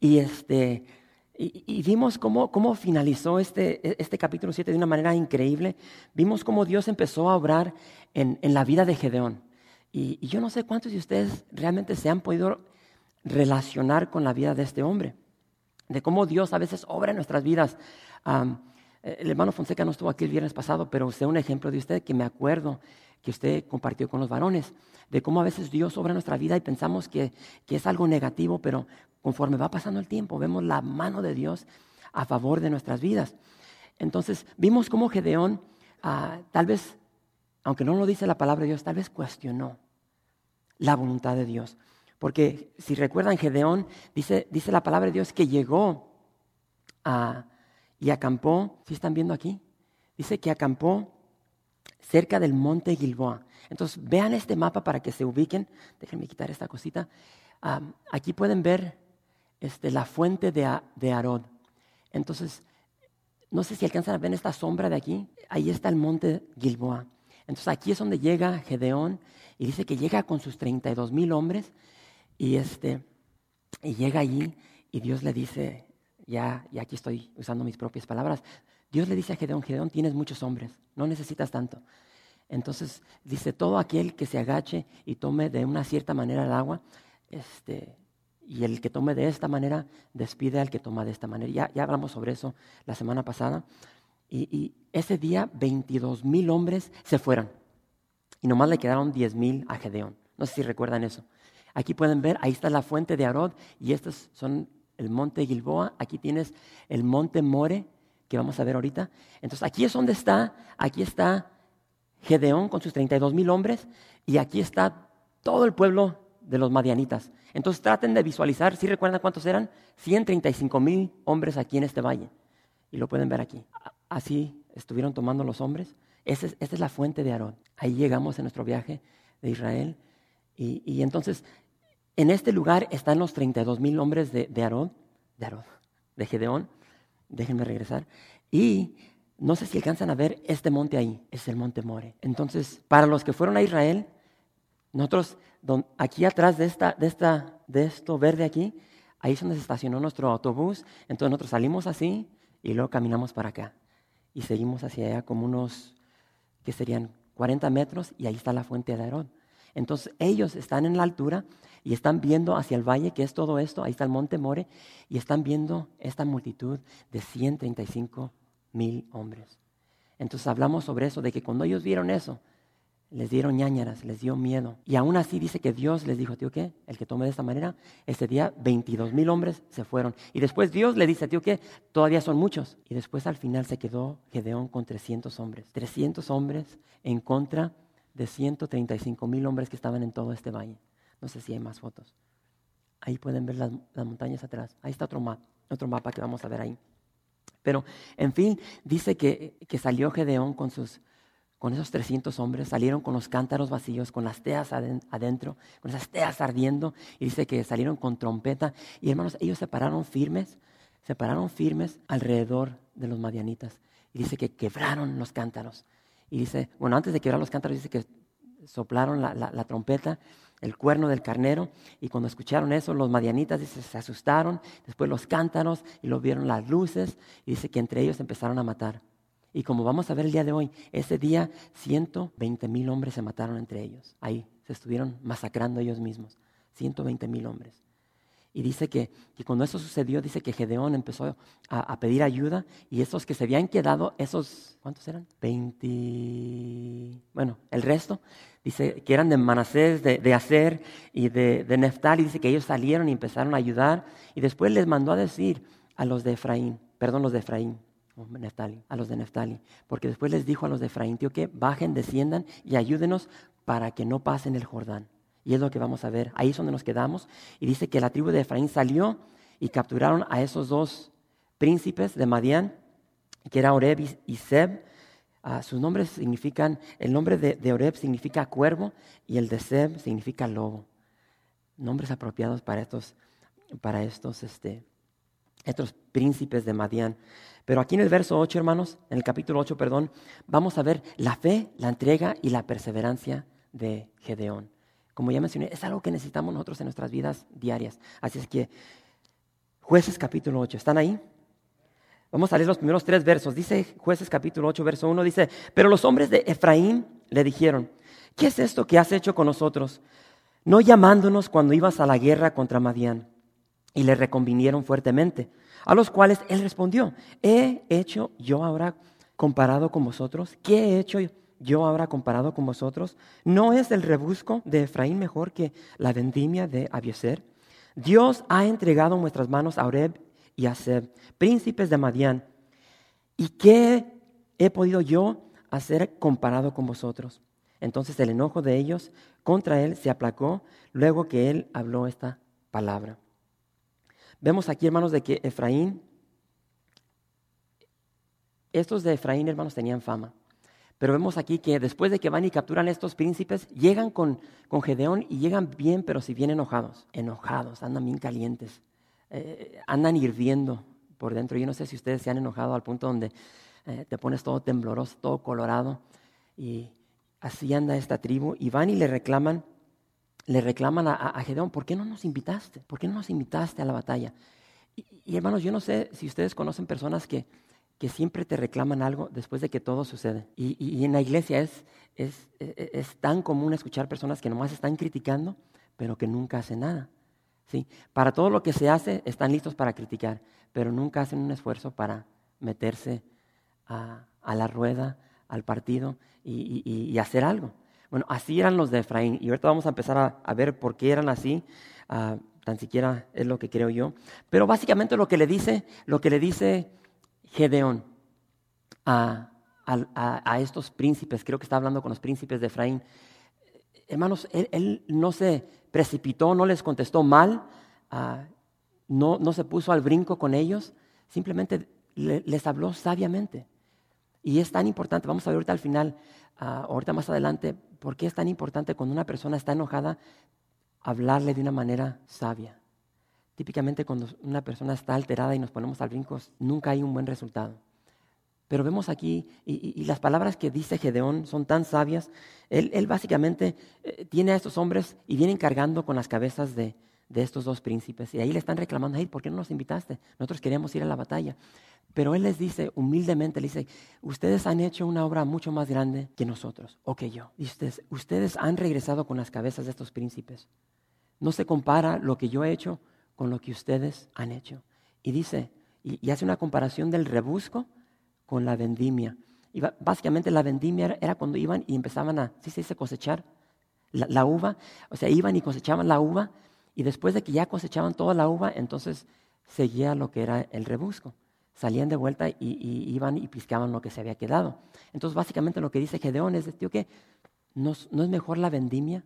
y, este, y, vimos cómo, cómo finalizó este, este capítulo 7 de una manera increíble. Vimos cómo Dios empezó a obrar en, en la vida de Gedeón. Y, yo no sé cuántos de ustedes realmente se han podido relacionar con la vida de este hombre, de cómo Dios a veces obra en nuestras vidas. el hermano Fonseca no estuvo aquí el viernes pasado, pero usted un ejemplo de usted que me acuerdo que usted compartió con los varones, de cómo a veces Dios obra nuestra vida y pensamos que, que es algo negativo, pero conforme va pasando el tiempo vemos la mano de Dios a favor de nuestras vidas. Entonces vimos cómo Gedeón ah, tal vez aunque no lo dice la palabra de Dios, tal vez cuestionó la voluntad de Dios. Porque si recuerdan, Gedeón dice, dice la palabra de Dios que llegó a, y acampó, ¿sí están viendo aquí? Dice que acampó cerca del monte Gilboa. Entonces, vean este mapa para que se ubiquen. Déjenme quitar esta cosita. aquí pueden ver este, la fuente de, de Arod. Entonces, no sé si alcanzan a ver esta sombra de aquí. Ahí está el monte Gilboa. Entonces aquí es donde llega Gedeón y dice que llega con sus 32 mil hombres y, este, y llega allí y Dios le dice, ya, ya aquí estoy usando mis propias palabras, Dios le dice a Gedeón, Gedeón, tienes muchos hombres, no necesitas tanto. Entonces dice, todo aquel que se agache y tome de una cierta manera el agua, este, y el que tome de esta manera, despide al que toma de esta manera. Ya, hablamos sobre eso la semana pasada. Y, ese día 22 mil hombres se fueron. Y nomás le quedaron 10 mil a Gedeón. No sé si recuerdan eso. Aquí pueden ver, ahí está la fuente de Arod y estos son el monte Gilboa. Aquí tienes el monte More, que vamos a ver ahorita. Entonces aquí es donde está, aquí está Gedeón con sus 32 mil hombres y aquí está todo el pueblo de los madianitas. Entonces traten de visualizar, si recuerdan cuántos eran? 135 mil hombres aquí en este valle. Y lo pueden ver aquí. Así estuvieron tomando los hombres. Esa es, la fuente de Aarón. Ahí llegamos en nuestro viaje de Israel. Y, entonces, en este lugar están los 32 mil hombres de, de Aarón, de Aarón, de Gedeón. Déjenme regresar. Y no sé si alcanzan a ver este monte ahí, es el monte More. Entonces, para los que fueron a Israel, nosotros, aquí atrás de, esta, de, esta, de esto verde aquí, ahí es donde se estacionó nuestro autobús. Entonces nosotros salimos así y luego caminamos para acá y seguimos hacia allá como unos, que serían 40 metros y ahí está la fuente de Aarón. Entonces ellos están en la altura y están viendo hacia el valle, que es todo esto, ahí está el monte More, y están viendo esta multitud de 135 mil hombres. Entonces hablamos sobre eso, de que cuando ellos vieron eso, les dieron ñañaras, les dio miedo. Y aún así dice que Dios les dijo, tío, ¿qué? El que tome de esta manera, ese día 22 mil hombres se fueron. Y después Dios le dice, tío, ¿qué? Todavía son muchos. Y después al final se quedó Gedeón con 300 hombres. 300 hombres en contra de 135 mil hombres que estaban en todo este valle. No sé si hay más fotos. Ahí pueden ver las, montañas atrás. Ahí está otro mapa, otro mapa que vamos a ver ahí. Pero, en fin, dice que, que salió Gedeón con sus con esos 300 hombres, salieron con los cántaros vacíos, con las teas adentro, con esas teas ardiendo, y dice que salieron con trompeta. Y hermanos, ellos se pararon firmes, se pararon firmes alrededor de los madianitas. Y dice que quebraron los cántaros. Y dice, bueno, antes de quebrar los cántaros, dice que soplaron la, trompeta, el cuerno del carnero, y cuando escucharon eso, los madianitas dice, se asustaron, después los cántaros, y lo vieron las luces, y dice que entre ellos empezaron a matar. Y como vamos a ver el día de hoy, ese día 120 mil hombres se mataron entre ellos. Ahí se estuvieron masacrando ellos mismos. 120 mil hombres. Y dice que, cuando eso sucedió, dice que Gedeón empezó a, pedir ayuda y esos que se habían quedado, esos, ¿cuántos eran? 20, bueno, el resto, dice que eran de Manasés, de, de Aser y de, de Neftali, dice que ellos salieron y empezaron a ayudar y después les mandó a decir a los de Efraín, perdón, los de Efraín, a los de Neftali. Porque después les dijo a los de Efraín, tío, que bajen, desciendan y ayúdenos para que no pasen el Jordán. Y es lo que vamos a ver. Ahí es donde nos quedamos. Y dice que la tribu de Efraín salió y capturaron a esos dos príncipes de Madián, que era Oreb y Seb. Ah, sus nombres significan, el nombre de, Oreb significa cuervo y el de Seb significa lobo. Nombres apropiados para estos, para estos, este, estos príncipes de Madián. Pero aquí en el verso 8, hermanos, en el capítulo 8, perdón, vamos a ver la fe, la entrega y la perseverancia de Gedeón. Como ya mencioné, es algo que necesitamos nosotros en nuestras vidas diarias. Así es que, jueces capítulo 8, ¿están ahí? Vamos a leer los primeros tres versos. Dice jueces capítulo 8, verso 1, dice, pero los hombres de Efraín le dijeron, ¿qué es esto que has hecho con nosotros? No llamándonos cuando ibas a la guerra contra Madián. Y le reconvinieron fuertemente, a los cuales él respondió, ¿he hecho yo ahora comparado con vosotros? ¿Qué he hecho yo ahora comparado con vosotros? ¿No es el rebusco de Efraín mejor que la vendimia de Abieser? Dios ha entregado en nuestras manos a Oreb y a Seb, príncipes de Madián. ¿Y qué he podido yo hacer comparado con vosotros? Entonces el enojo de ellos contra él se aplacó luego que él habló esta palabra. Vemos aquí, hermanos, de que Efraín, estos de Efraín, hermanos, tenían fama. Pero vemos aquí que después de que van y capturan a estos príncipes, llegan con, con Gedeón y llegan bien, pero si bien enojados. Enojados, andan bien calientes. Eh, andan hirviendo por dentro. Yo no sé si ustedes se han enojado al punto donde eh, te pones todo tembloroso, todo colorado. Y así anda esta tribu. Y van y le reclaman, le reclaman a, Gedeón, ¿por qué no nos invitaste? ¿Por qué no nos invitaste a la batalla? Y, hermanos, yo no sé si ustedes conocen personas que, que siempre te reclaman algo después de que todo sucede. Y, en la iglesia es, es, es, tan común escuchar personas que nomás están criticando, pero que nunca hacen nada. ¿Sí? Para todo lo que se hace están listos para criticar, pero nunca hacen un esfuerzo para meterse a, la rueda, al partido y, hacer algo. Bueno, así eran los de Efraín y ahorita vamos a empezar a, ver por qué eran así. Ah, tan siquiera es lo que creo yo. Pero básicamente lo que le dice, lo que le dice Gedeón a, estos príncipes, creo que está hablando con los príncipes de Efraín. Hermanos, él, no se precipitó, no les contestó mal, ah, no, no, se puso al brinco con ellos, simplemente les habló sabiamente. Y es tan importante, vamos a ver ahorita al final, ah, ahorita más adelante, por qué es tan importante cuando una persona está enojada hablarle de una manera sabia. Típicamente cuando una persona está alterada y nos ponemos al brinco, nunca hay un buen resultado. Pero vemos aquí, y, las palabras que dice Gedeón son tan sabias, él, básicamente eh, tiene a estos hombres y vienen cargando con las cabezas de, estos dos príncipes. Y ahí le están reclamando, ¿por qué no nos invitaste? Nosotros queríamos ir a la batalla. Pero él les dice humildemente, le dice, ustedes han hecho una obra mucho más grande que nosotros o que yo. Y ustedes, ustedes han regresado con las cabezas de estos príncipes. No se compara lo que yo he hecho con lo que ustedes han hecho. Y dice, y, hace una comparación del rebusco con la vendimia. Y básicamente la vendimia era, cuando iban y empezaban a, ¿sí se dice cosechar? La, uva, o sea, iban y cosechaban la uva y después de que ya cosechaban toda la uva, entonces seguía lo que era el rebusco. Salían de vuelta y, iban y piscaban lo que se había quedado. Entonces, básicamente lo que dice Gedeón es, tío, que ¿no, ¿no es mejor la vendimia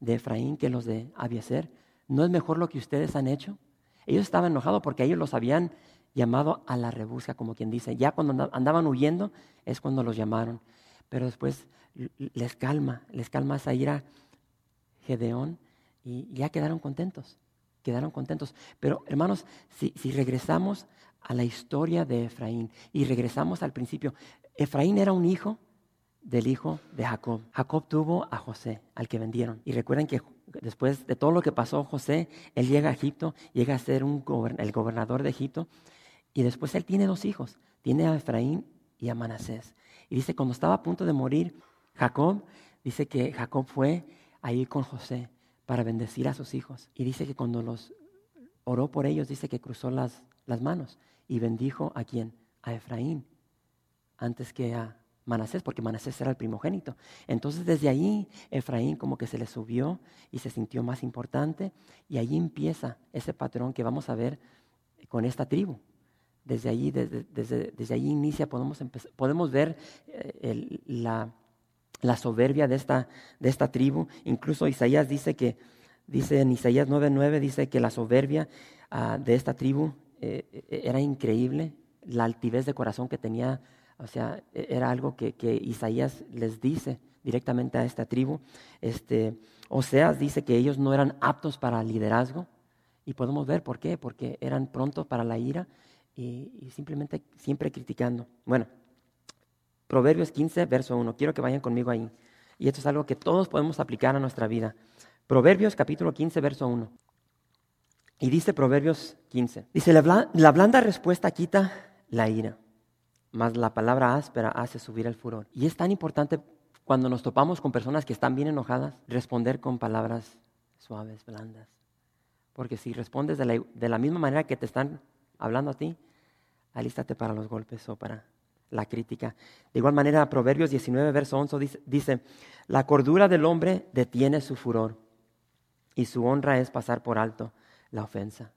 de Efraín que los de Abieser? ¿No es mejor lo que ustedes han hecho? Ellos estaban enojados porque ellos los habían llamado a la rebusca, como quien dice. Ya cuando andaban huyendo es cuando los llamaron. Pero después les calma, les calma esa ira Gedeón y ya quedaron contentos, quedaron contentos. Pero hermanos, si, si regresamos a la historia de Efraín y regresamos al principio, Efraín era un hijo del hijo de Jacob. Jacob tuvo a José, al que vendieron. Y recuerden que después de todo lo que pasó José, él llega a Egipto, llega a ser un el gobernador de Egipto, y después él tiene dos hijos, tiene a Efraín y a Manasés. Y dice, cuando estaba a punto de morir Jacob, dice que Jacob fue a ir con José para bendecir a sus hijos. Y dice que cuando los oró por ellos, dice que cruzó las, las manos y bendijo a quién? A Efraín, antes que a Manasés, porque Manasés era el primogénito. Entonces desde ahí Efraín como que se le subió y se sintió más importante y ahí empieza ese patrón que vamos a ver con esta tribu. Desde ahí, desde, desde, ahí inicia, podemos, podemos ver eh, la, la, soberbia de esta, de esta tribu. Incluso Isaías dice que Dice en Isaías 9:9, dice que la soberbia ah, de esta tribu eh, eh, era increíble, la altivez de corazón que tenía, o sea, e, era algo que, Isaías les dice directamente a esta tribu. Este, Oseas dice que ellos no eran aptos para liderazgo y podemos ver por qué, porque eran prontos para la ira y, y simplemente siempre criticando. Bueno, Proverbios 15, verso 1, quiero que vayan conmigo ahí. Y esto es algo que todos podemos aplicar a nuestra vida. Proverbios capítulo 15, verso 1. Y dice Proverbios 15, dice, la blanda respuesta quita la ira, mas la palabra áspera hace subir el furor. Y es tan importante cuando nos topamos con personas que están bien enojadas, responder con palabras suaves, blandas. Porque si respondes de la, de la misma manera que te están hablando a ti, alístate para los golpes o para la crítica. De igual manera, Proverbios 19, verso 11 dice, dice, la cordura del hombre detiene su furor y su honra es pasar por alto la ofensa.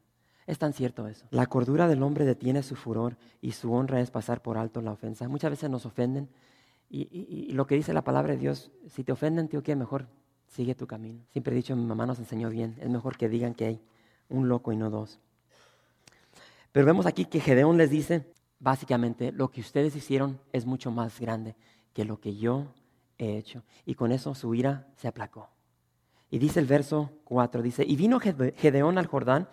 Es tan cierto eso. La cordura del hombre detiene su furor y su honra es pasar por alto la ofensa. Muchas veces nos ofenden y, lo que dice la palabra de Dios, si te ofenden, tío, ¿qué? Mejor sigue tu camino. Siempre he dicho, mi mamá nos enseñó bien, es mejor que digan que hay un loco y no dos. Pero vemos aquí que Gedeón les dice, básicamente, lo que ustedes hicieron es mucho más grande que lo que yo he hecho. Y con eso su ira se aplacó. Y dice el verso 4, dice, y vino Gedeón al Jordán,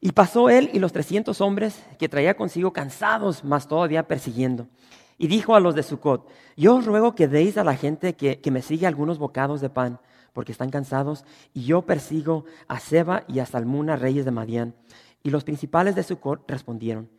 y pasó él y los trescientos hombres que traía consigo cansados, mas todavía persiguiendo. Y dijo a los de Sucot, yo os ruego que deis a la gente que, que me sigue algunos bocados de pan, porque están cansados, y yo persigo a Seba y a Salmuna, reyes de Madián. Y los principales de Sucot respondieron,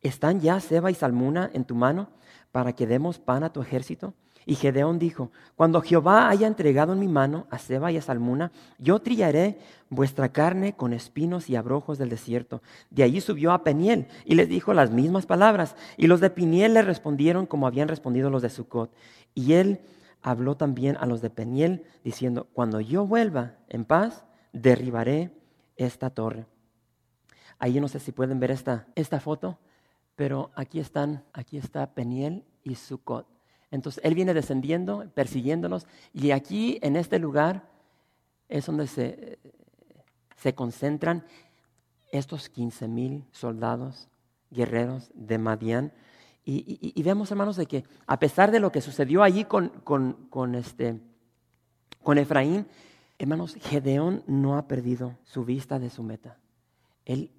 ¿están ya Seba y Salmuna en tu mano para que demos pan a tu ejército? Y Gedeón dijo, cuando Jehová haya entregado en mi mano a Seba y a Salmuna, yo trillaré vuestra carne con espinos y abrojos del desierto. De allí subió a Peniel y les dijo las mismas palabras. Y los de Peniel le respondieron como habían respondido los de Sucot. Y él habló también a los de Peniel, diciendo, cuando yo vuelva en paz, derribaré esta torre. Ahí no sé si pueden ver esta, esta foto, pero aquí están, aquí está Peniel y Sucot. Entonces Él viene descendiendo, persiguiéndolos, y aquí en este lugar es donde se, se concentran estos 15 mil soldados, guerreros de Madián. Y, vemos, hermanos, de que a pesar de lo que sucedió allí con, con, con, este, con Efraín, hermanos, Gedeón no ha perdido su vista de su meta. Él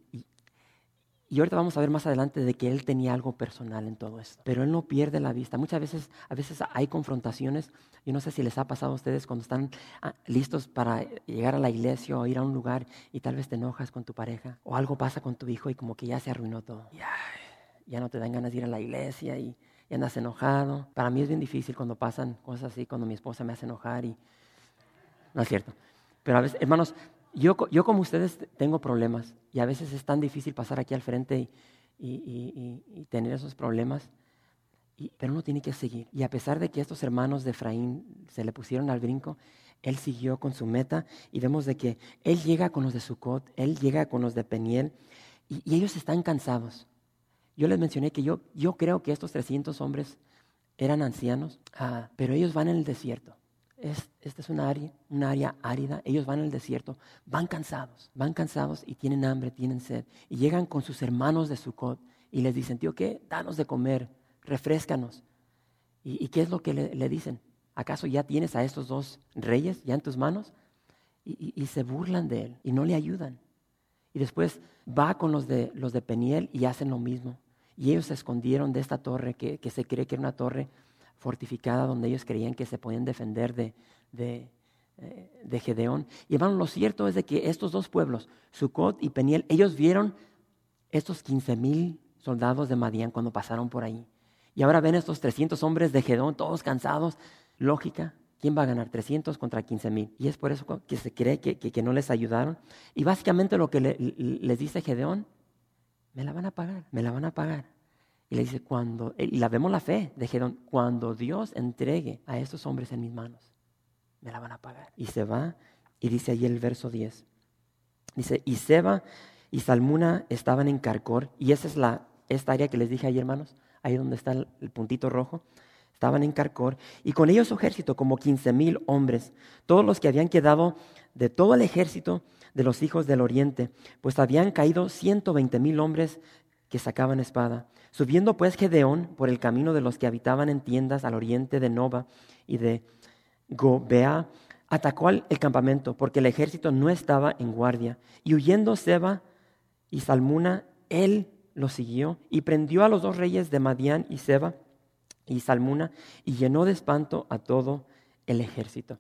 y ahorita vamos a ver más adelante de que él tenía algo personal en todo esto. Pero él no pierde la vista. Muchas veces, a veces hay confrontaciones. Yo no sé si les ha pasado a ustedes cuando están ah, listos para llegar a la iglesia o ir a un lugar y tal vez te enojas con tu pareja o algo pasa con tu hijo y como que ya se arruinó todo. Ya, ya no te dan ganas de ir a la iglesia y, y andas enojado. Para mí es bien difícil cuando pasan cosas así, cuando mi esposa me hace enojar y... No es cierto. Pero a veces, hermanos, yo, yo, como ustedes tengo problemas y a veces es tan difícil pasar aquí al frente y, tener esos problemas, pero uno tiene que seguir. Y a pesar de que estos hermanos de Efraín se le pusieron al brinco, él siguió con su meta y vemos de que él llega con los de Sucot, él llega con los de Peniel y, ellos están cansados. Yo les mencioné que yo, yo creo que estos 300 hombres eran ancianos, ah, pero ellos van en el desierto esta es una área, árida, ellos van al desierto, van cansados, van cansados y tienen hambre, tienen sed. Y llegan con sus hermanos de Sucot y les dicen, tío, ¿qué? Danos de comer, refrescanos. ¿Y, qué es lo que le, dicen? ¿Acaso ya tienes a estos dos reyes ya en tus manos? Y, se burlan de él y no le ayudan. Y después va con los de, los de Peniel y hacen lo mismo. Y ellos se escondieron de esta torre que, que se cree que era una torre fortificada donde ellos creían que se podían defender de, de, eh, de Gedeón. Y hermano, lo cierto es de que estos dos pueblos, Sucot y Peniel, ellos vieron estos 15 mil soldados de Madián cuando pasaron por ahí. Y ahora ven estos 300 hombres de Gedeón, todos cansados. Lógica, ¿quién va a ganar? 300 contra 15 mil. Y es por eso que se cree que, que, no les ayudaron. Y básicamente lo que les dice Gedeón, me la van a pagar, me la van a pagar. Y le dice, cuando, y la vemos la fe de Gedón, cuando Dios entregue a estos hombres en mis manos, me la van a pagar. Y se va y dice ahí el verso 10. Dice, y Seba y Salmuna estaban en Carcor, y esa es la, esta área que les dije ahí, hermanos, ahí donde está el, puntito rojo, estaban en Carcor, y con ellos su ejército, como quince mil hombres, todos los que habían quedado de todo el ejército de los hijos del oriente, pues habían caído ciento veinte mil hombres que sacaban espada. Subiendo pues Gedeón por el camino de los que habitaban en tiendas al oriente de Nova y de Gobea, atacó el campamento porque el ejército no estaba en guardia. Y huyendo Seba y Salmuna, él lo siguió y prendió a los dos reyes de Madián y Seba y Salmuna y llenó de espanto a todo el ejército.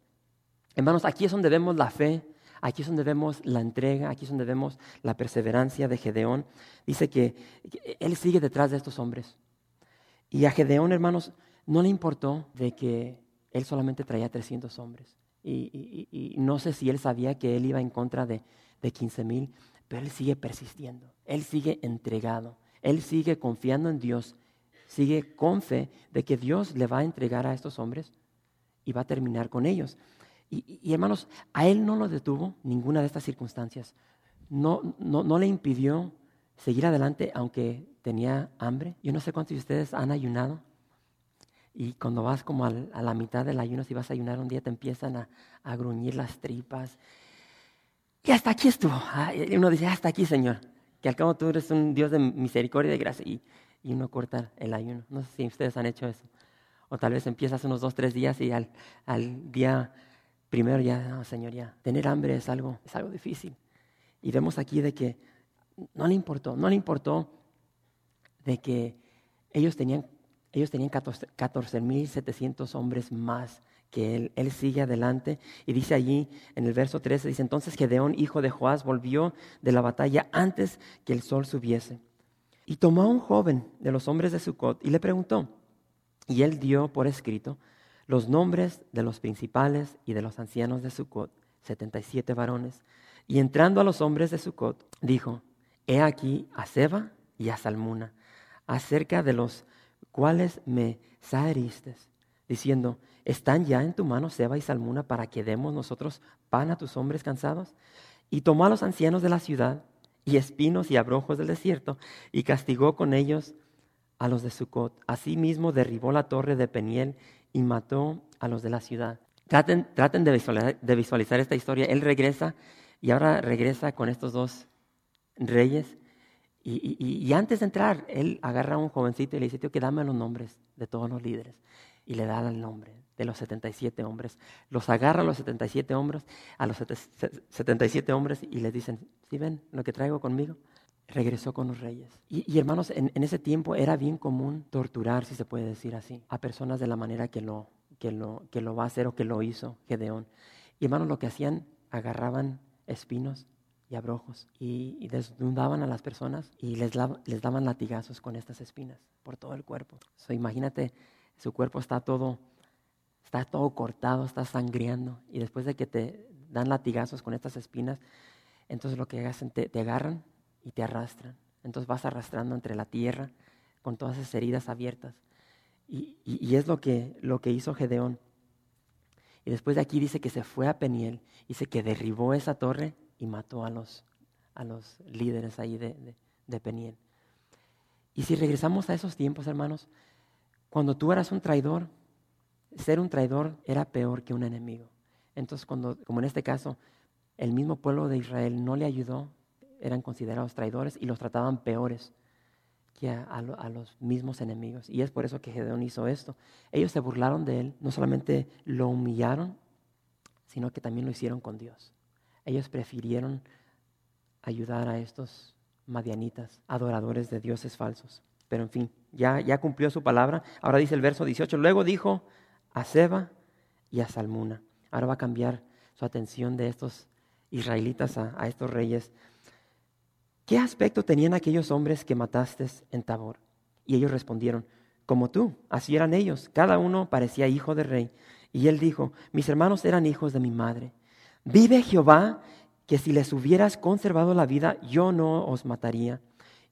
Hermanos, aquí es donde vemos la fe, aquí es donde vemos la entrega, aquí es donde vemos la perseverancia de Gedeón. Dice que, él sigue detrás de estos hombres. Y a Gedeón, hermanos, no le importó de que él solamente traía 300 hombres. Y, no sé si él sabía que él iba en contra de, de 15 mil, pero él sigue persistiendo, él sigue entregado, él sigue confiando en Dios, sigue con fe de que Dios le va a entregar a estos hombres y va a terminar con ellos. Y, hermanos, a él no lo detuvo ninguna de estas circunstancias. No, no, no le impidió seguir adelante aunque tenía hambre. Yo no sé cuántos de ustedes han ayunado. Y cuando vas como a la mitad del ayuno, si vas a ayunar un día, te empiezan a, a gruñir las tripas. Y hasta aquí estuvo. Y uno dice, hasta aquí, Señor. Que al cabo tú eres un Dios de misericordia y de gracia. Y, y uno corta el ayuno. No sé si ustedes han hecho eso. O tal vez empiezas unos dos, tres días y al, al día primero ya, no, Señor, ya, tener hambre es algo, es algo difícil. Y vemos aquí de que no le importó, no le importó de que ellos tenían, ellos tenían 14.700 hombres más que él. Él sigue adelante y dice allí en el verso 13, dice, entonces Gedeón, hijo de Joás, volvió de la batalla antes que el sol subiese. Y tomó a un joven de los hombres de Sucot y le preguntó, y él dio por escrito, los nombres de los principales y de los ancianos de Sucot, setenta y siete varones. Y entrando a los hombres de Sucot, dijo, He aquí a Seba y a Salmuna, acerca de los cuales me saheriste, diciendo, ¿están ya en tu mano Seba y Salmuna para que demos nosotros pan a tus hombres cansados? Y tomó a los ancianos de la ciudad y espinos y abrojos del desierto y castigó con ellos a los de Sucot. Asimismo derribó la torre de Peniel y mató a los de la ciudad. Traten, traten de, visualizar, esta historia. Él regresa y ahora regresa con estos dos reyes. Y, antes de entrar, él agarra a un jovencito y le dice, tío, que dame los nombres de todos los líderes. Y le da el nombre de los 77 hombres. Los agarra a los 77 hombres, a los 77 hombres y les dicen, ¿sí ven lo que traigo conmigo? Regresó con los reyes. Y, hermanos, en, ese tiempo era bien común torturar, si se puede decir así, a personas de la manera que lo, que lo, que lo va a hacer o que lo hizo Gedeón. Y hermanos, lo que hacían, agarraban espinos y abrojos y, desnudaban a las personas y les, les, daban latigazos con estas espinas por todo el cuerpo. So, imagínate, su cuerpo está todo, está todo cortado, está sangriando y después de que te dan latigazos con estas espinas, entonces lo que hacen, te agarran y te arrastran. Entonces vas arrastrando entre la tierra con todas esas heridas abiertas. Y, es lo que, lo que hizo Gedeón. Y después de aquí dice que se fue a Peniel, dice que derribó esa torre y mató a los, a los líderes ahí de, de Peniel. Y si regresamos a esos tiempos, hermanos, cuando tú eras un traidor, ser un traidor era peor que un enemigo. Entonces, cuando, como en este caso, el mismo pueblo de Israel no le ayudó, eran considerados traidores y los trataban peores que a, los mismos enemigos. Y es por eso que Gedeón hizo esto. Ellos se burlaron de él, no solamente lo humillaron, sino que también lo hicieron con Dios. Ellos prefirieron ayudar a estos madianitas, adoradores de dioses falsos. Pero en fin, ya, ya cumplió su palabra. Ahora dice el verso 18, luego dijo a Seba y a Salmuna. Ahora va a cambiar su atención de estos israelitas a estos reyes ¿qué aspecto tenían aquellos hombres que mataste en Tabor? Y ellos respondieron, como tú, así eran ellos, cada uno parecía hijo de rey. Y él dijo, mis hermanos eran hijos de mi madre. Vive Jehová, que si les hubieras conservado la vida, yo no os mataría.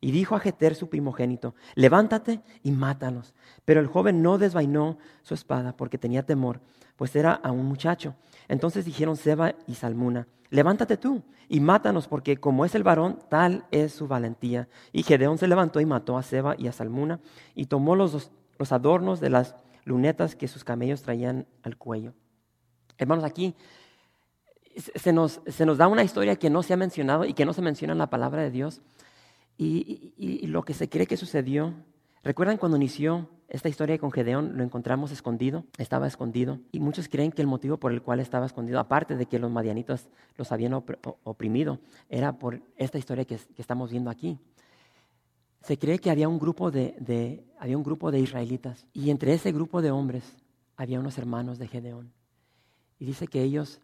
Y dijo a Jeter su primogénito, levántate y mátalos. Pero el joven no desvainó su espada porque tenía temor, pues era a un muchacho. Entonces dijeron Seba y Salmuna, levántate tú y mátanos, porque como es el varón, tal es su valentía. Y Gedeón se levantó y mató a Seba y a Salmuna, y tomó los, los adornos de las lunetas que sus camellos traían al cuello. Hermanos, aquí se nos, se nos da una historia que no se ha mencionado y que no se menciona en la palabra de Dios. Y, lo que se cree que sucedió, ¿recuerdan cuando inició esta historia con Gedeón? Lo encontramos escondido, estaba escondido. Y muchos creen que el motivo por el cual estaba escondido, aparte de que los madianitos los habían oprimido, era por esta historia que, estamos viendo aquí. Se cree que había un, grupo de, había un grupo de israelitas y entre ese grupo de hombres había unos hermanos de Gedeón. Y dice que ellos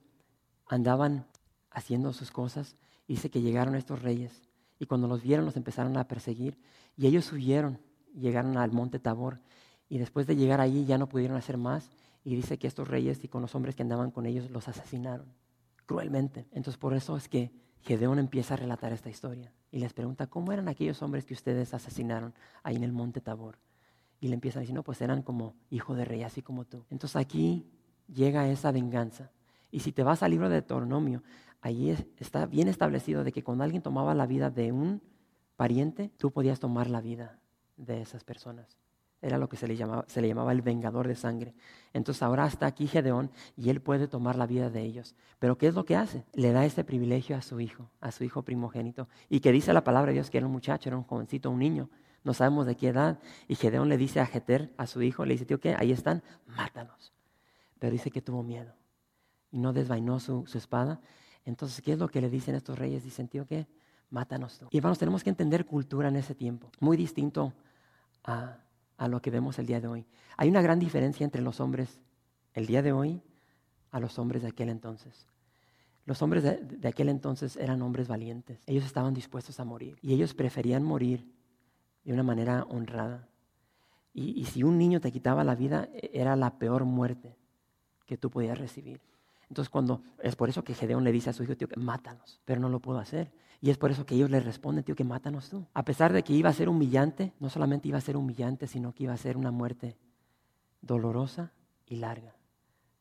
andaban haciendo sus cosas. Dice que llegaron estos reyes y cuando los vieron los empezaron a perseguir y ellos huyeron, llegaron al monte Tabor y después de llegar allí ya no pudieron hacer más y dice que estos reyes y con los hombres que andaban con ellos los asesinaron cruelmente. Entonces por eso es que Gedeón empieza a relatar esta historia y les pregunta, ¿cómo eran aquellos hombres que ustedes asesinaron ahí en el monte Tabor? Y le empiezan a decir, no, pues eran como hijo de rey, así como tú. Entonces aquí llega esa venganza y si te vas al libro de Deuteronomio, ahí está bien establecido de que cuando alguien tomaba la vida de un pariente, tú podías tomar la vida de esas personas. Era lo que se le, llamaba, se le llamaba el vengador de sangre. Entonces ahora está aquí Gedeón y él puede tomar la vida de ellos. Pero ¿qué es lo que hace? Le da ese privilegio a su hijo, a su hijo primogénito. Y que dice la palabra de Dios que era un muchacho, era un jovencito, un niño. No sabemos de qué edad. Y Gedeón le dice a Jeter, a su hijo, le dice, tío, ¿qué? Ahí están, mátalos. Pero dice que tuvo miedo y no desvainó su, espada. Entonces, ¿qué es lo que le dicen estos reyes? Dicen, tío, ¿qué? Mátanos tú. Y vamos, tenemos que entender cultura en ese tiempo, muy distinto a, lo que vemos el día de hoy. Hay una gran diferencia entre los hombres el día de hoy a los hombres de aquel entonces. Los hombres de, aquel entonces eran hombres valientes. Ellos estaban dispuestos a morir y ellos preferían morir de una manera honrada. Y, y si un niño te quitaba la vida, e, era la peor muerte que tú podías recibir. Entonces, cuando es por eso que Gedeón le dice a su hijo, tío, que mátanos, pero no lo puedo hacer. Y es por eso que ellos le responden, tío, que mátanos tú. A pesar de que iba a ser humillante, no solamente iba a ser humillante, sino que iba a ser una muerte dolorosa y larga.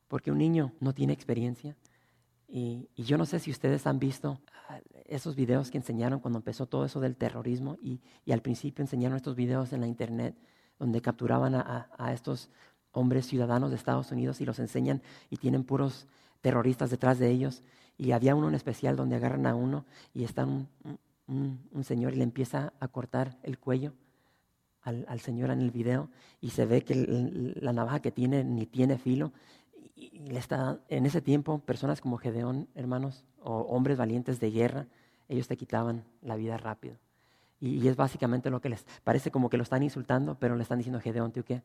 Porque un niño no tiene experiencia. Y, yo no sé si ustedes han visto ah, esos videos que enseñaron cuando empezó todo eso del terrorismo y, al principio enseñaron estos videos en la internet donde capturaban a, a estos hombres ciudadanos de Estados Unidos y los enseñan y tienen puros terroristas detrás de ellos. Y había uno en especial donde agarran a uno y está un, señor y le empieza a cortar el cuello al, señor en el video y se ve que la navaja que tiene ni tiene filo. Y, le está, en ese tiempo, personas como Gedeón, hermanos, o hombres valientes de guerra, ellos te quitaban la vida rápido. Y, y, es básicamente lo que les parece como que lo están insultando, pero le están diciendo, Gedeón, ¿tú qué?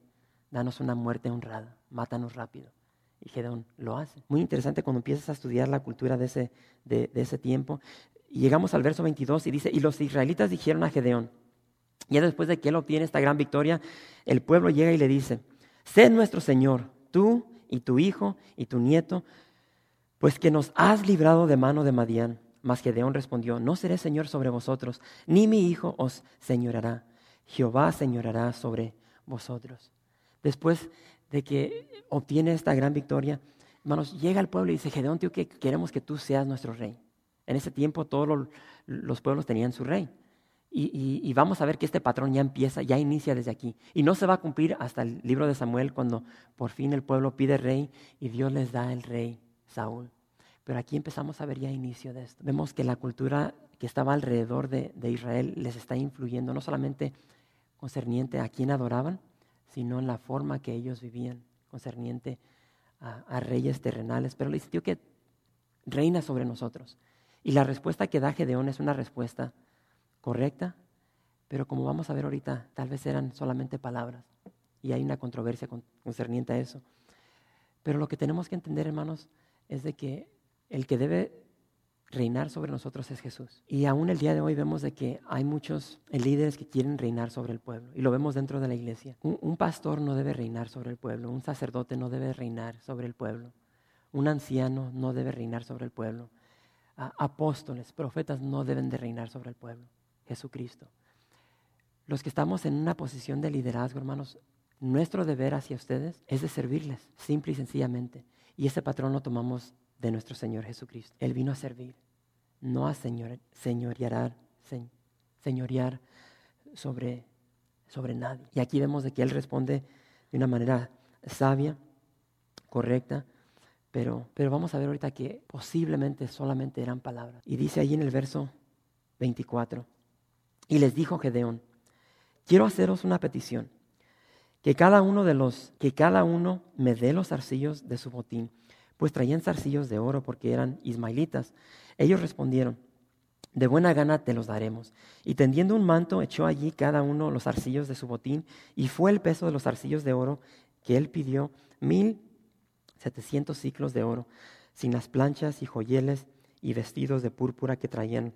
Danos una muerte honrada, mátanos rápido. Y Gedeón lo hace. Muy interesante cuando empiezas a estudiar la cultura de ese, de, ese tiempo. Y llegamos al verso 22 y dice, y los israelitas dijeron a Gedeón, ya después de que él obtiene esta gran victoria, el pueblo llega y le dice, sé nuestro Señor, tú y tu hijo y tu nieto, pues que nos has librado de mano de Madián. Mas Gedeón respondió, no seré Señor sobre vosotros, ni mi hijo os señorará. Jehová señorará sobre vosotros. Después de que obtiene esta gran victoria, hermanos, llega al pueblo y dice, Gedeón, tío, que queremos que tú seas nuestro rey. En ese tiempo todos los, pueblos tenían su rey. Y, vamos a ver que este patrón ya empieza, ya inicia desde aquí. Y no se va a cumplir hasta el libro de Samuel, cuando por fin el pueblo pide rey y Dios les da el rey, Saúl. Pero aquí empezamos a ver ya inicio de esto. Vemos que la cultura que estaba alrededor de, de Israel les está influyendo, no solamente concerniente a quién adoraban, sino en la forma que ellos vivían concerniente a, reyes terrenales. Pero le dice, que reina sobre nosotros. Y la respuesta que da Gedeón es una respuesta correcta, pero como vamos a ver ahorita, tal vez eran solamente palabras. Y hay una controversia concerniente a eso. Pero lo que tenemos que entender, hermanos, es de que el que debe reinar sobre nosotros es Jesús. Y aún el día de hoy vemos de que hay muchos líderes que quieren reinar sobre el pueblo. Y lo vemos dentro de la iglesia. Un, pastor no debe reinar sobre el pueblo. Un sacerdote no debe reinar sobre el pueblo. Un anciano no debe reinar sobre el pueblo. apóstoles, profetas no deben de reinar sobre el pueblo. Jesucristo. Los que estamos en una posición de liderazgo, hermanos, nuestro deber hacia ustedes es de servirles, simple y sencillamente. Y ese patrón lo tomamos de nuestro Señor Jesucristo. Él vino a servir, no a señor, señorear, señorear sobre, sobre nadie. Y aquí vemos de que Él responde de una manera sabia, correcta, pero, pero vamos a ver ahorita que posiblemente solamente eran palabras. Y dice ahí en el verso 24, y les dijo Gedeón, quiero haceros una petición, que cada uno de los, que cada uno me dé los zarcillos de su botín, pues traían zarcillos de oro porque eran ismaelitas. Ellos respondieron, de buena gana te los daremos. Y tendiendo un manto, echó allí cada uno los arcillos de su botín, y fue el peso de los arcillos de oro que él pidió, mil setecientos ciclos de oro, sin las planchas y joyeles y vestidos de púrpura que traían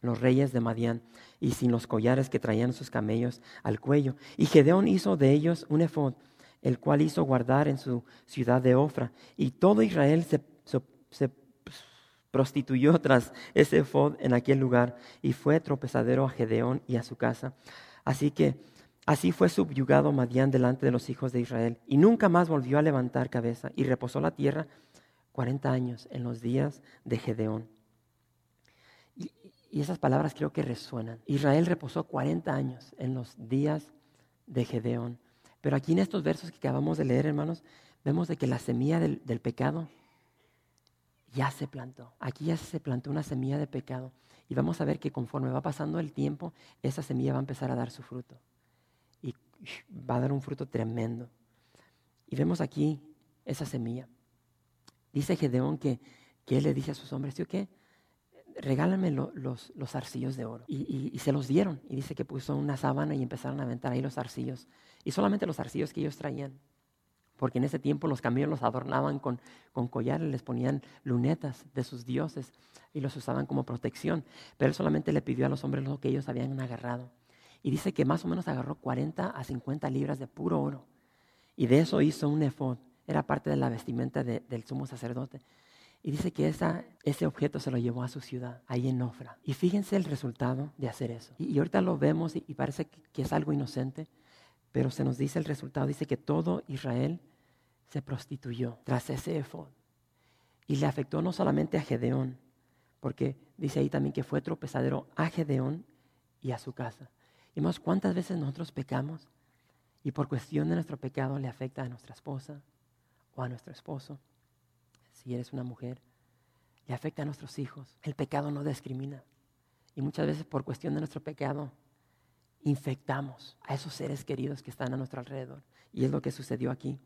los reyes de Madián, y sin los collares que traían sus camellos al cuello. Y Gedeón hizo de ellos un efod, el cual hizo guardar en su ciudad de Ofra. Y todo Israel se, prostituyó tras ese efod en aquel lugar, y fue tropezadero a Gedeón y a su casa. Así que Así fue subyugado Madián delante de los hijos de Israel y nunca más volvió a levantar cabeza y reposó la tierra cuarenta años en los días de Gedeón. Y, esas palabras creo que resuenan. Israel reposó cuarenta años en los días de Gedeón. Pero aquí en estos versos que acabamos de leer, hermanos, vemos de que la semilla del, pecado ya se plantó. Aquí ya se plantó una semilla de pecado. Y vamos a ver que conforme va pasando el tiempo, esa semilla va a empezar a dar su fruto va a dar un fruto tremendo. Y vemos aquí esa semilla. Dice Gedeón que, que él le dice a sus hombres, ¿sí o qué? Regálame los, los arcillos de oro. Y, se los dieron. Y dice que puso una sábana y empezaron a aventar ahí los arcillos. Y solamente los arcillos que ellos traían. Porque en ese tiempo los camellos los adornaban con, con collares, les ponían lunetas de sus dioses y los usaban como protección. Pero él solamente le pidió a los hombres lo que ellos habían agarrado. Y dice que más o menos agarró 40 a 50 libras de puro oro. Y de eso hizo un efod. Era parte de la vestimenta del sumo sacerdote. Y dice que ese objeto se lo llevó a su ciudad, ahí en Ofra. Y fíjense el resultado de hacer eso. Y, ahorita lo vemos y, parece que, que, es algo inocente, pero se nos dice el resultado. Dice que todo Israel se prostituyó tras ese efod. Y le afectó no solamente a Gedeón, porque dice ahí también que fue tropezadero a Gedeón y a su casa. Y más, ¿cuántas veces nosotros pecamos? Y por cuestión de nuestro pecado le afecta a nuestra esposa o a nuestro esposo. Si eres una mujer, le afecta a nuestros hijos. El pecado no discrimina. Y muchas veces por cuestión de nuestro pecado infectamos a esos seres queridos que están a nuestro alrededor. Y es lo que sucedió aquí.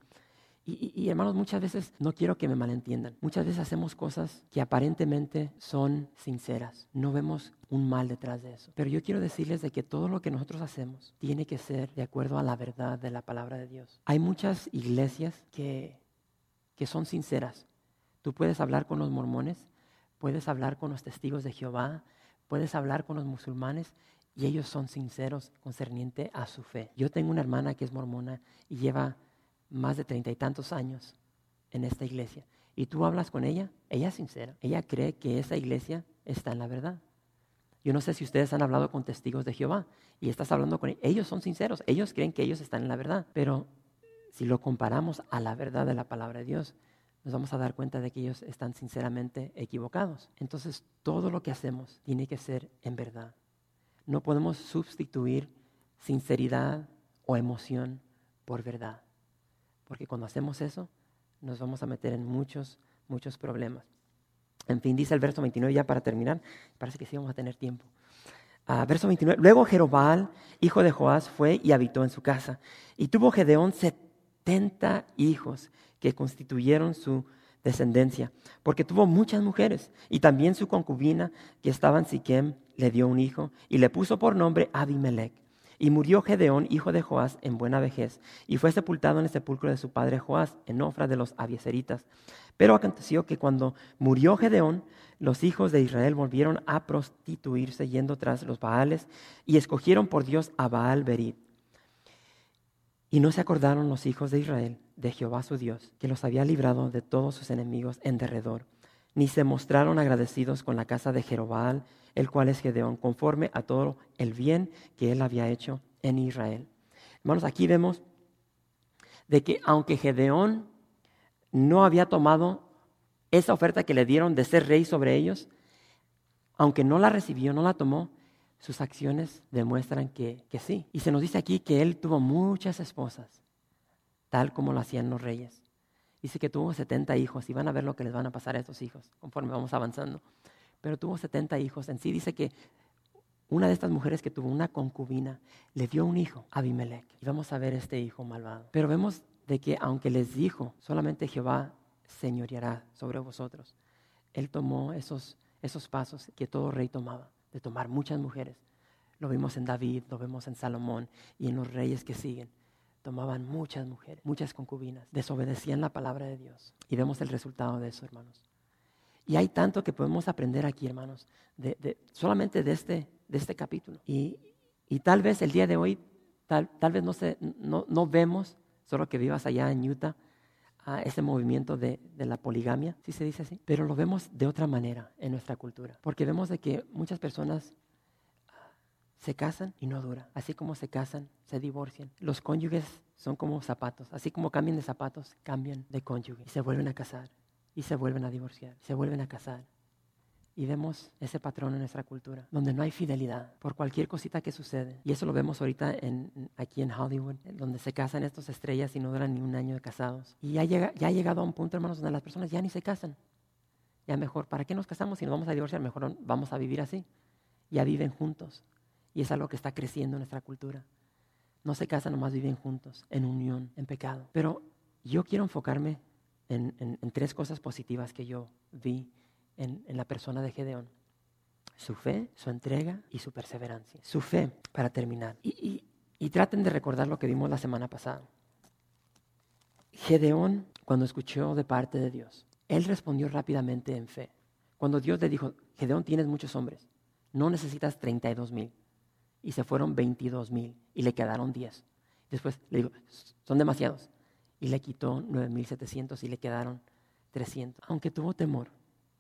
Y, hermanos, muchas veces, no quiero que me malentiendan, muchas veces hacemos cosas que aparentemente son sinceras. No vemos un mal detrás de eso. Pero yo quiero decirles de que todo lo que nosotros hacemos tiene que ser de acuerdo a la verdad de la palabra de Dios. Hay muchas iglesias que, que son sinceras. Tú puedes hablar con los mormones, puedes hablar con los testigos de Jehová, puedes hablar con los musulmanes y ellos son sinceros concerniente a su fe. Yo tengo una hermana que es mormona y lleva más de treinta y tantos años en esta iglesia. Y tú hablas con ella, ella es sincera. Ella cree que esa iglesia está en la verdad. Yo no sé si ustedes han hablado con testigos de Jehová y estás hablando con ellos. Ellos son sinceros, ellos creen que ellos están en la verdad. Pero si lo comparamos a la verdad de la palabra de Dios, nos vamos a dar cuenta de que ellos están sinceramente equivocados. Entonces, todo lo que hacemos tiene que ser en verdad. No podemos sustituir sinceridad o emoción por verdad. Porque cuando hacemos eso, nos vamos a meter en muchos, muchos problemas. En fin, dice el verso 29 ya para terminar, parece que sí vamos a tener tiempo. Ah, verso 29, luego Jerobal, hijo de Joás, fue y habitó en su casa. Y tuvo Gedeón 70 hijos que constituyeron su descendencia, porque tuvo muchas mujeres. Y también su concubina, que estaba en Siquem, le dio un hijo y le puso por nombre Abimelech. Y murió Gedeón, hijo de Joás, en buena vejez, y fue sepultado en el sepulcro de su padre Joás, en Ofra de los Abieseritas. Pero aconteció que cuando murió Gedeón, los hijos de Israel volvieron a prostituirse yendo tras los Baales y escogieron por Dios a Baal Berit. Y no se acordaron los hijos de Israel de Jehová su Dios, que los había librado de todos sus enemigos en derredor, ni se mostraron agradecidos con la casa de Jerobal el cual es Gedeón, conforme a todo el bien que él había hecho en Israel. Hermanos, aquí vemos de que aunque Gedeón no había tomado esa oferta que le dieron de ser rey sobre ellos, aunque no la recibió, no la tomó, sus acciones demuestran que, que sí. Y se nos dice aquí que él tuvo muchas esposas. tal como lo hacían los reyes. Dice que tuvo 70 hijos y van a ver lo que les van a pasar a estos hijos conforme vamos avanzando. Pero tuvo 70 hijos. En sí dice que una de estas mujeres que tuvo una concubina le dio un hijo, Abimelech. Y vamos a ver este hijo malvado. Pero vemos de que aunque les dijo, solamente Jehová señoreará sobre vosotros, él tomó esos, esos pasos que todo rey tomaba, de tomar muchas mujeres. Lo vimos en David, lo vemos en Salomón y en los reyes que siguen. Tomaban muchas mujeres, muchas concubinas, desobedecían la palabra de Dios. Y vemos el resultado de eso, hermanos. Y hay tanto que podemos aprender aquí, hermanos, de, solamente de este, de este capítulo. Y, y, tal vez el día de hoy, tal, tal vez no, se, no, no vemos, solo que vivas allá en Utah, a ese movimiento de, de, la poligamia, si se dice así, pero lo vemos de otra manera en nuestra cultura, porque vemos de que muchas personas ah, se casan y no dura, así como se casan, se divorcian. Los cónyuges son como zapatos, así como cambian de zapatos, cambian de cónyuge. Y se vuelven a casar. Y se vuelven a divorciar, se vuelven a casar. Y vemos ese patrón en nuestra cultura, donde no hay fidelidad por cualquier cosita que sucede. Y eso lo vemos ahorita en, aquí en Hollywood, donde se casan estas estrellas y no duran ni un año de casados. Y ya, llega, ya ha llegado a un punto, hermanos, donde las personas ya ni se casan. Ya mejor, ¿para qué nos casamos si nos vamos a divorciar? Mejor vamos a vivir así. Ya viven juntos. Y es algo que está creciendo en nuestra cultura. No se casan, nomás viven juntos, en unión, en pecado. Pero yo quiero enfocarme en, tres cosas positivas que yo vi en, la persona de Gedeón. Su fe, su entrega y su perseverancia. Su fe, para terminar. Y, y traten de recordar lo que vimos la semana pasada. Gedeón, cuando escuchó de parte de Dios, él respondió rápidamente en fe. Cuando Dios le dijo, Gedeón, tienes muchos hombres, no necesitas 32 mil. Y se fueron 22 mil y le quedaron 10. Después le digo, son demasiados y le quitó 9.700 y le quedaron 300. Aunque tuvo temor,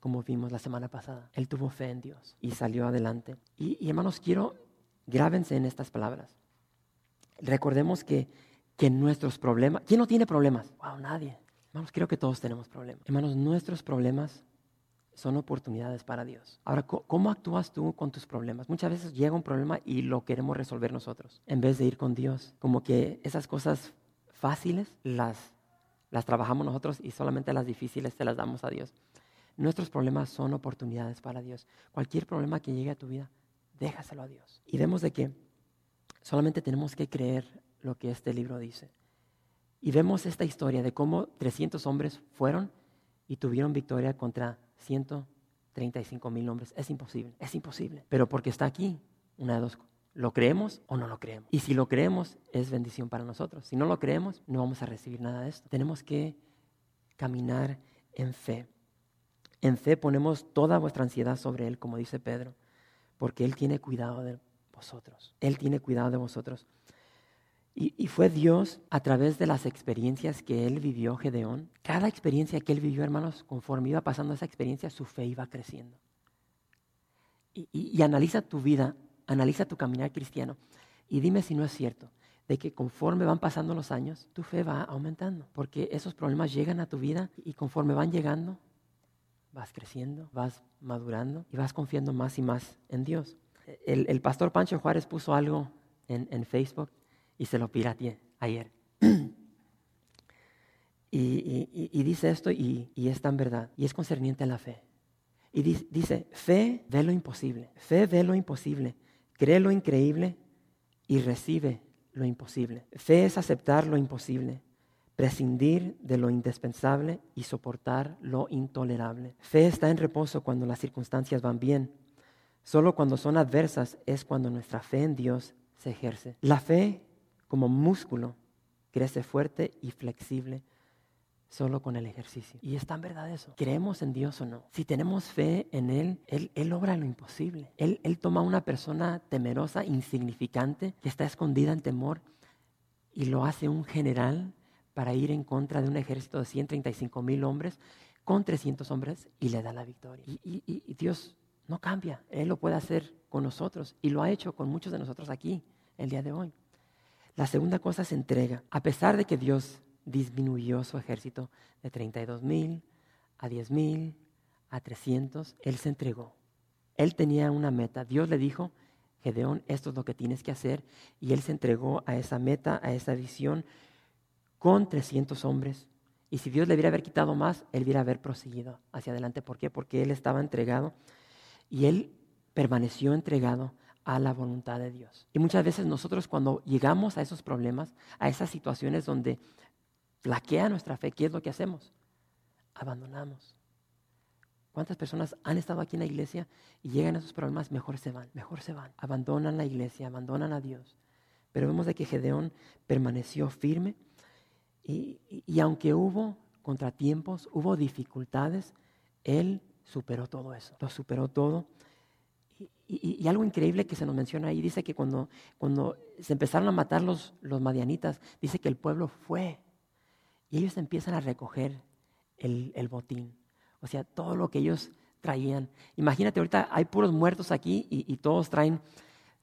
como vimos la semana pasada, él tuvo fe en Dios y salió adelante. Y, hermanos, quiero, grábense en estas palabras. Recordemos que, que nuestros problemas, ¿quién no tiene problemas? Wow, nadie. Hermanos, creo que todos tenemos problemas. Hermanos, nuestros problemas son oportunidades para Dios. Ahora, ¿cómo actúas tú con tus problemas? Muchas veces llega un problema y lo queremos resolver nosotros, en vez de ir con Dios. Como que esas cosas fáciles las, las trabajamos nosotros y solamente las difíciles se las damos a Dios. Nuestros problemas son oportunidades para Dios. Cualquier problema que llegue a tu vida, déjaselo a Dios. Y vemos de que solamente tenemos que creer lo que este libro dice. Y vemos esta historia de cómo 300 hombres fueron y tuvieron victoria contra 135 mil hombres. Es imposible, es imposible. Pero porque está aquí, una de dos ¿Lo creemos o no lo creemos? Y si lo creemos, es bendición para nosotros. Si no lo creemos, no vamos a recibir nada de esto. Tenemos que caminar en fe. En fe ponemos toda vuestra ansiedad sobre Él, como dice Pedro, porque Él tiene cuidado de vosotros. Él tiene cuidado de vosotros. Y, y, fue Dios a través de las experiencias que Él vivió, Gedeón. Cada experiencia que Él vivió, hermanos, conforme iba pasando esa experiencia, su fe iba creciendo. Y, y, y analiza tu vida analiza tu caminar cristiano y dime si no es cierto de que conforme van pasando los años, tu fe va aumentando, porque esos problemas llegan a tu vida y conforme van llegando, vas creciendo, vas madurando y vas confiando más y más en Dios. El, pastor Pancho Juárez puso algo en, Facebook y se lo pirateé ayer. y, dice esto y, y es tan verdad, y es concerniente a la fe. Y dice, fe ve lo imposible, fe ve lo imposible cree lo increíble y recibe lo imposible. Fe es aceptar lo imposible, prescindir de lo indispensable y soportar lo intolerable. Fe está en reposo cuando las circunstancias van bien. Solo cuando son adversas es cuando nuestra fe en Dios se ejerce. La fe, como músculo, crece fuerte y flexible solo con el ejercicio. Y es tan verdad eso. ¿Creemos en Dios o no? Si tenemos fe en Él, Él, él obra lo imposible. Él, él toma a una persona temerosa, insignificante, que está escondida en temor, y lo hace un general para ir en contra de un ejército de 135 mil hombres con 300 hombres y le da la victoria. Y, Dios no cambia. Él lo puede hacer con nosotros y lo ha hecho con muchos de nosotros aquí el día de hoy. La segunda cosa es entrega. A pesar de que Dios disminuyó su ejército de 32 mil a 10 mil, a 300. Él se entregó. Él tenía una meta. Dios le dijo, Gedeón, esto es lo que tienes que hacer. Y él se entregó a esa meta, a esa visión, con 300 hombres. Y si Dios le hubiera haber quitado más, él hubiera haber proseguido hacia adelante. ¿Por qué? Porque él estaba entregado y él permaneció entregado a la voluntad de Dios. Y muchas veces nosotros cuando llegamos a esos problemas, a esas situaciones donde flaquea nuestra fe, ¿qué es lo que hacemos? Abandonamos. ¿Cuántas personas han estado aquí en la iglesia y llegan a esos problemas? Mejor se van, mejor se van. Abandonan la iglesia, abandonan a Dios. Pero vemos de que Gedeón permaneció firme y, y aunque hubo contratiempos, hubo dificultades, él superó todo eso, lo superó todo y, algo increíble que se nos menciona ahí, dice que cuando, cuando se empezaron a matar los, los madianitas, dice que el pueblo fue y ellos empiezan a recoger el, el botín. O sea, todo lo que ellos traían. Imagínate, ahorita hay puros muertos aquí y, todos traen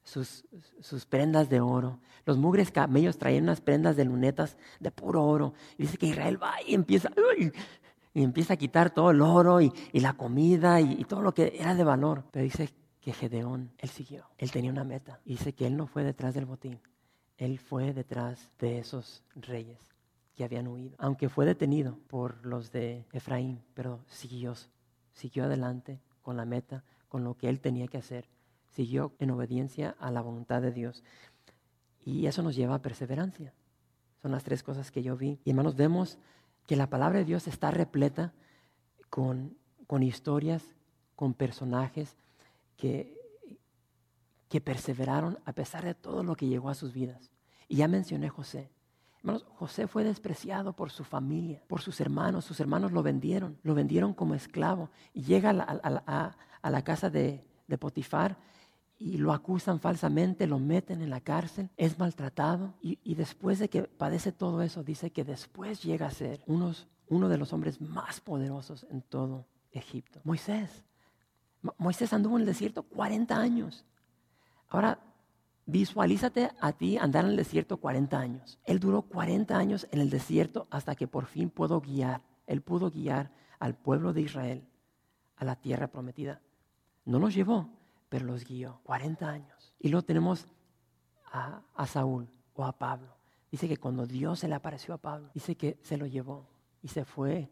sus, prendas de oro. Los mugres camellos traían unas prendas de lunetas de puro oro. Dice que Israel va y empieza, y empieza a quitar todo el oro y, la comida y, y, todo lo que era de valor. Pero dice que Gedeón, él siguió. Él tenía una meta. dice que él no fue detrás del botín. Él fue detrás de esos reyes que habían huido. Aunque fue detenido por los de Efraín, pero siguió, siguió adelante con la meta, con lo que él tenía que hacer. Siguió en obediencia a la voluntad de Dios. Y eso nos lleva a perseverancia. Son las tres cosas que yo vi. Y hermanos, vemos que la palabra de Dios está repleta con, con historias, con personajes que, que perseveraron a pesar de todo lo que llegó a sus vidas. Y ya mencioné José. Hermanos, José fue despreciado por su familia, por sus hermanos. Sus hermanos lo vendieron, lo vendieron como esclavo. Y llega a la, casa de, Potifar y lo acusan falsamente, lo meten en la cárcel, es maltratado. Y, después de que padece todo eso, dice que después llega a ser unos, uno de los hombres más poderosos en todo Egipto. Moisés. Moisés anduvo en el desierto 40 años. Ahora, visualízate a ti andar en el desierto 40 años. Él duró 40 años en el desierto hasta que por fin pudo guiar. Él pudo guiar al pueblo de Israel a la tierra prometida. No los llevó, pero los guió 40 años. Y luego tenemos a, Saúl o a Pablo. Dice que cuando Dios se le apareció a Pablo, dice que se lo llevó y se fue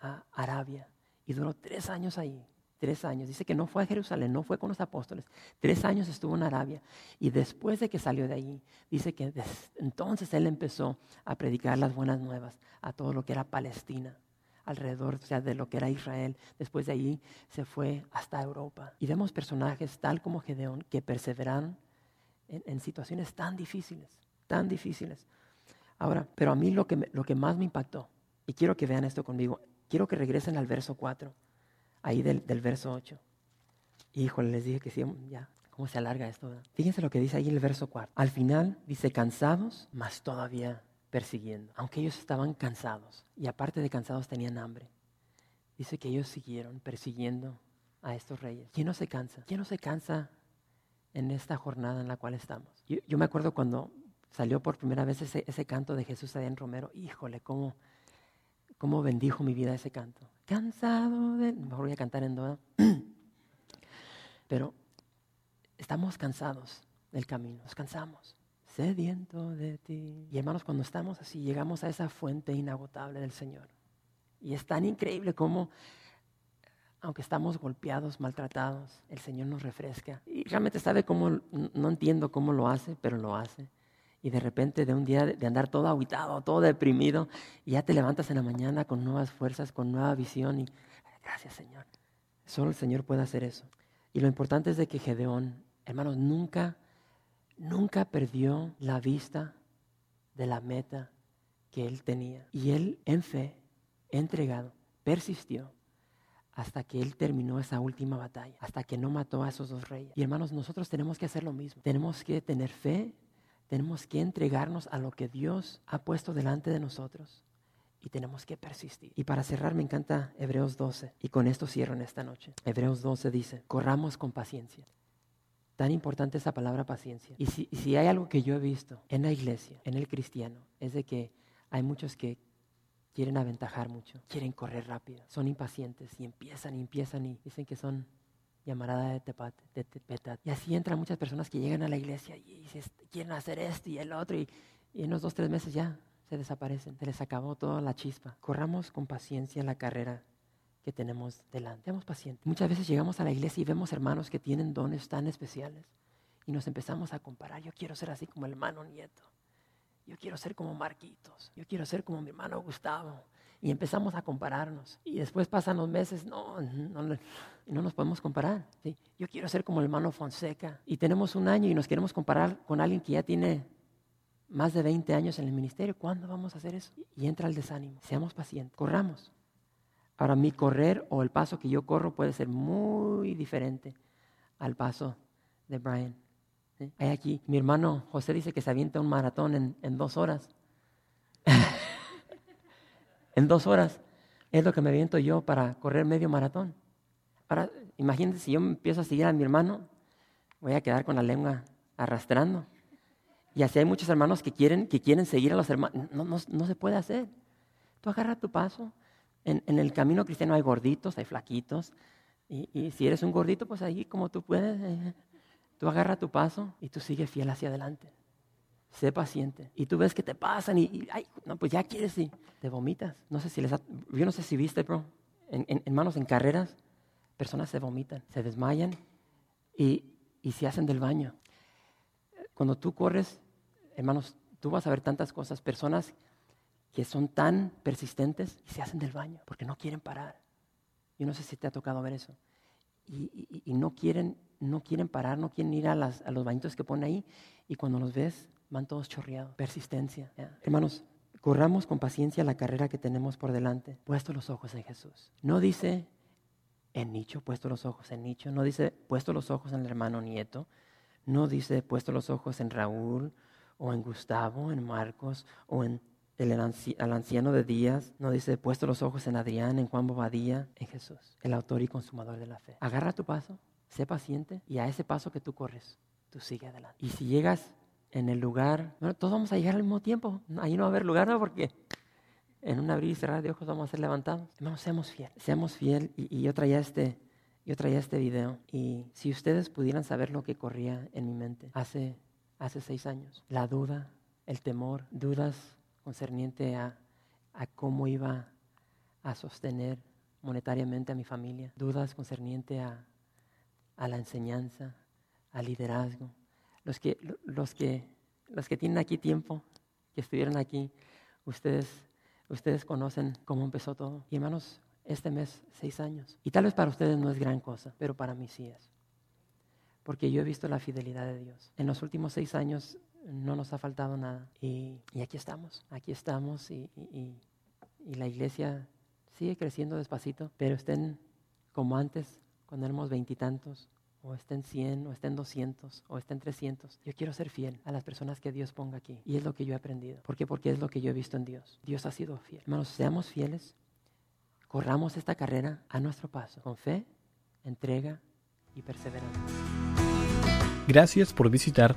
a Arabia y duró tres años ahí Tres años. Dice que no fue a Jerusalén, no fue con los apóstoles. Tres años estuvo en Arabia. Y después de que salió de allí, dice que entonces él empezó a predicar las buenas nuevas a todo lo que era Palestina, alrededor sea, de lo que era Israel. Después de allí se fue hasta Europa. Y vemos personajes tal como Gedeón que perseveraron en, en situaciones tan difíciles, tan difíciles. Ahora, pero a mí lo que, lo que más me impactó, y quiero que vean esto conmigo, quiero que regresen al verso 4 ahí del, verso 8. Híjole, les dije que sí, ya, ¿cómo se alarga esto? Fíjense lo que dice ahí el verso 4. Al final dice cansados, mas todavía persiguiendo. Aunque ellos estaban cansados y aparte de cansados tenían hambre. Dice que ellos siguieron persiguiendo a estos reyes. ¿Quién no se cansa? ¿Quién no se cansa en esta jornada en la cual estamos? Yo, me acuerdo cuando salió por primera vez ese, ese canto de Jesús en Romero. Híjole, cómo, cómo bendijo mi vida ese canto. Cansado de... Mejor voy a cantar en doa. Pero estamos cansados del camino, nos cansamos. Sediento de ti. Y hermanos, cuando estamos así, llegamos a esa fuente inagotable del Señor. Y es tan increíble como, aunque estamos golpeados, maltratados, el Señor nos refresca. Y realmente sabe cómo, no entiendo cómo lo hace, pero lo hace y de repente de un día de andar todo aguitado, todo deprimido, y ya te levantas en la mañana con nuevas fuerzas, con nueva visión y gracias Señor. Solo el Señor puede hacer eso. Y lo importante es de que Gedeón, hermanos, nunca, nunca perdió la vista de la meta que él tenía. Y él en fe, entregado, persistió hasta que él terminó esa última batalla, hasta que no mató a esos dos reyes. Y hermanos, nosotros tenemos que hacer lo mismo. Tenemos que tener fe tenemos que entregarnos a lo que Dios ha puesto delante de nosotros y tenemos que persistir. Y para cerrar me encanta Hebreos 12 y con esto cierro en esta noche. Hebreos 12 dice, corramos con paciencia. Tan importante esa palabra paciencia. Y si, si hay algo que yo he visto en la iglesia, en el cristiano, es de que hay muchos que quieren aventajar mucho, quieren correr rápido, son impacientes y empiezan y empiezan y dicen que son llamarada de, tepate, de tepetat. Y así entran muchas personas que llegan a la iglesia y quieren hacer esto y el otro y, en unos dos, tres meses ya se desaparecen, se les acabó toda la chispa. Corramos con paciencia la carrera que tenemos delante. Seamos pacientes. Muchas veces llegamos a la iglesia y vemos hermanos que tienen dones tan especiales y nos empezamos a comparar. Yo quiero ser así como el hermano Nieto. Yo quiero ser como Marquitos. Yo quiero ser como mi hermano Gustavo. Y empezamos a compararnos. Y después pasan los meses, no, no, no nos podemos comparar. Yo quiero ser como el hermano Fonseca. Y tenemos un año y nos queremos comparar con alguien que ya tiene más de 20 años en el ministerio. ¿Cuándo vamos a hacer eso? Y entra el desánimo. Seamos pacientes. Corramos. Ahora, mi correr o el paso que yo corro puede ser muy diferente al paso de Brian. Hay aquí, mi hermano José dice que se avienta un maratón en, en dos horas. en dos horas es lo que me aviento yo para correr medio maratón. Ahora, imagínense si yo empiezo a seguir a mi hermano, voy a quedar con la lengua arrastrando. Y así hay muchos hermanos que quieren, que quieren seguir a los hermanos. No, no, no se puede hacer. Tú agarra tu paso. En, el camino cristiano hay gorditos, hay flaquitos. Y, si eres un gordito, pues ahí como tú puedes, eh, tú agarra tu paso y tú sigues fiel hacia adelante. Sé paciente. Y tú ves que te pasan y, y ay, no, pues ya quieres y te vomitas. No sé si les ha, yo no sé si viste, bro, en, en, hermanos, en carreras, personas se vomitan, se desmayan y, y se hacen del baño. Cuando tú corres, hermanos, tú vas a ver tantas cosas, personas que son tan persistentes y se hacen del baño porque no quieren parar. Yo no sé si te ha tocado ver eso. Y, no, quieren, no quieren parar, no quieren ir a, los bañitos que ponen ahí y cuando los ves van todos chorreados. Persistencia. Hermanos, corramos con paciencia la carrera que tenemos por delante, puesto los ojos en Jesús. No dice en nicho, puesto los ojos en nicho, no dice puesto los ojos en el hermano nieto, no dice puesto los ojos en Raúl o en Gustavo, en Marcos o en el, el anciano de Díaz, no dice puesto los ojos en Adrián, en Juan Bobadilla, en Jesús, el autor y consumador de la fe. Agarra tu paso, sé paciente y a ese paso que tú corres, tú sigue adelante. Y si llegas en el lugar, bueno, todos vamos a llegar al mismo tiempo, ahí no va a haber lugar, ¿no? Porque en un abrir y cerrar de ojos vamos a ser levantados. Hermanos, seamos fieles, seamos fieles y, y yo traía este yo traía este video y si ustedes pudieran saber lo que corría en mi mente hace, hace seis años, la duda, el temor, dudas concerniente a, cómo iba a sostener monetariamente a mi familia, dudas concerniente a, a la enseñanza, al liderazgo. Los que, los, que, los que tienen aquí tiempo, que estuvieron aquí, ustedes, ustedes conocen cómo empezó todo. Y hermanos, este mes seis años. Y tal vez para ustedes no es gran cosa, pero para mí sí es. Porque yo he visto la fidelidad de Dios. En los últimos seis años no nos ha faltado nada. Y, y aquí estamos, aquí estamos y, y, y, la iglesia sigue creciendo despacito, pero estén como antes, cuando éramos veintitantos, o estén cien, o estén doscientos, o estén trescientos. Yo quiero ser fiel a las personas que Dios ponga aquí. Y es lo que yo he aprendido. ¿Por qué? Porque es lo que yo he visto en Dios. Dios ha sido fiel. Hermanos, seamos fieles corramos esta carrera a nuestro paso, con fe, entrega y perseverancia. Gracias por visitar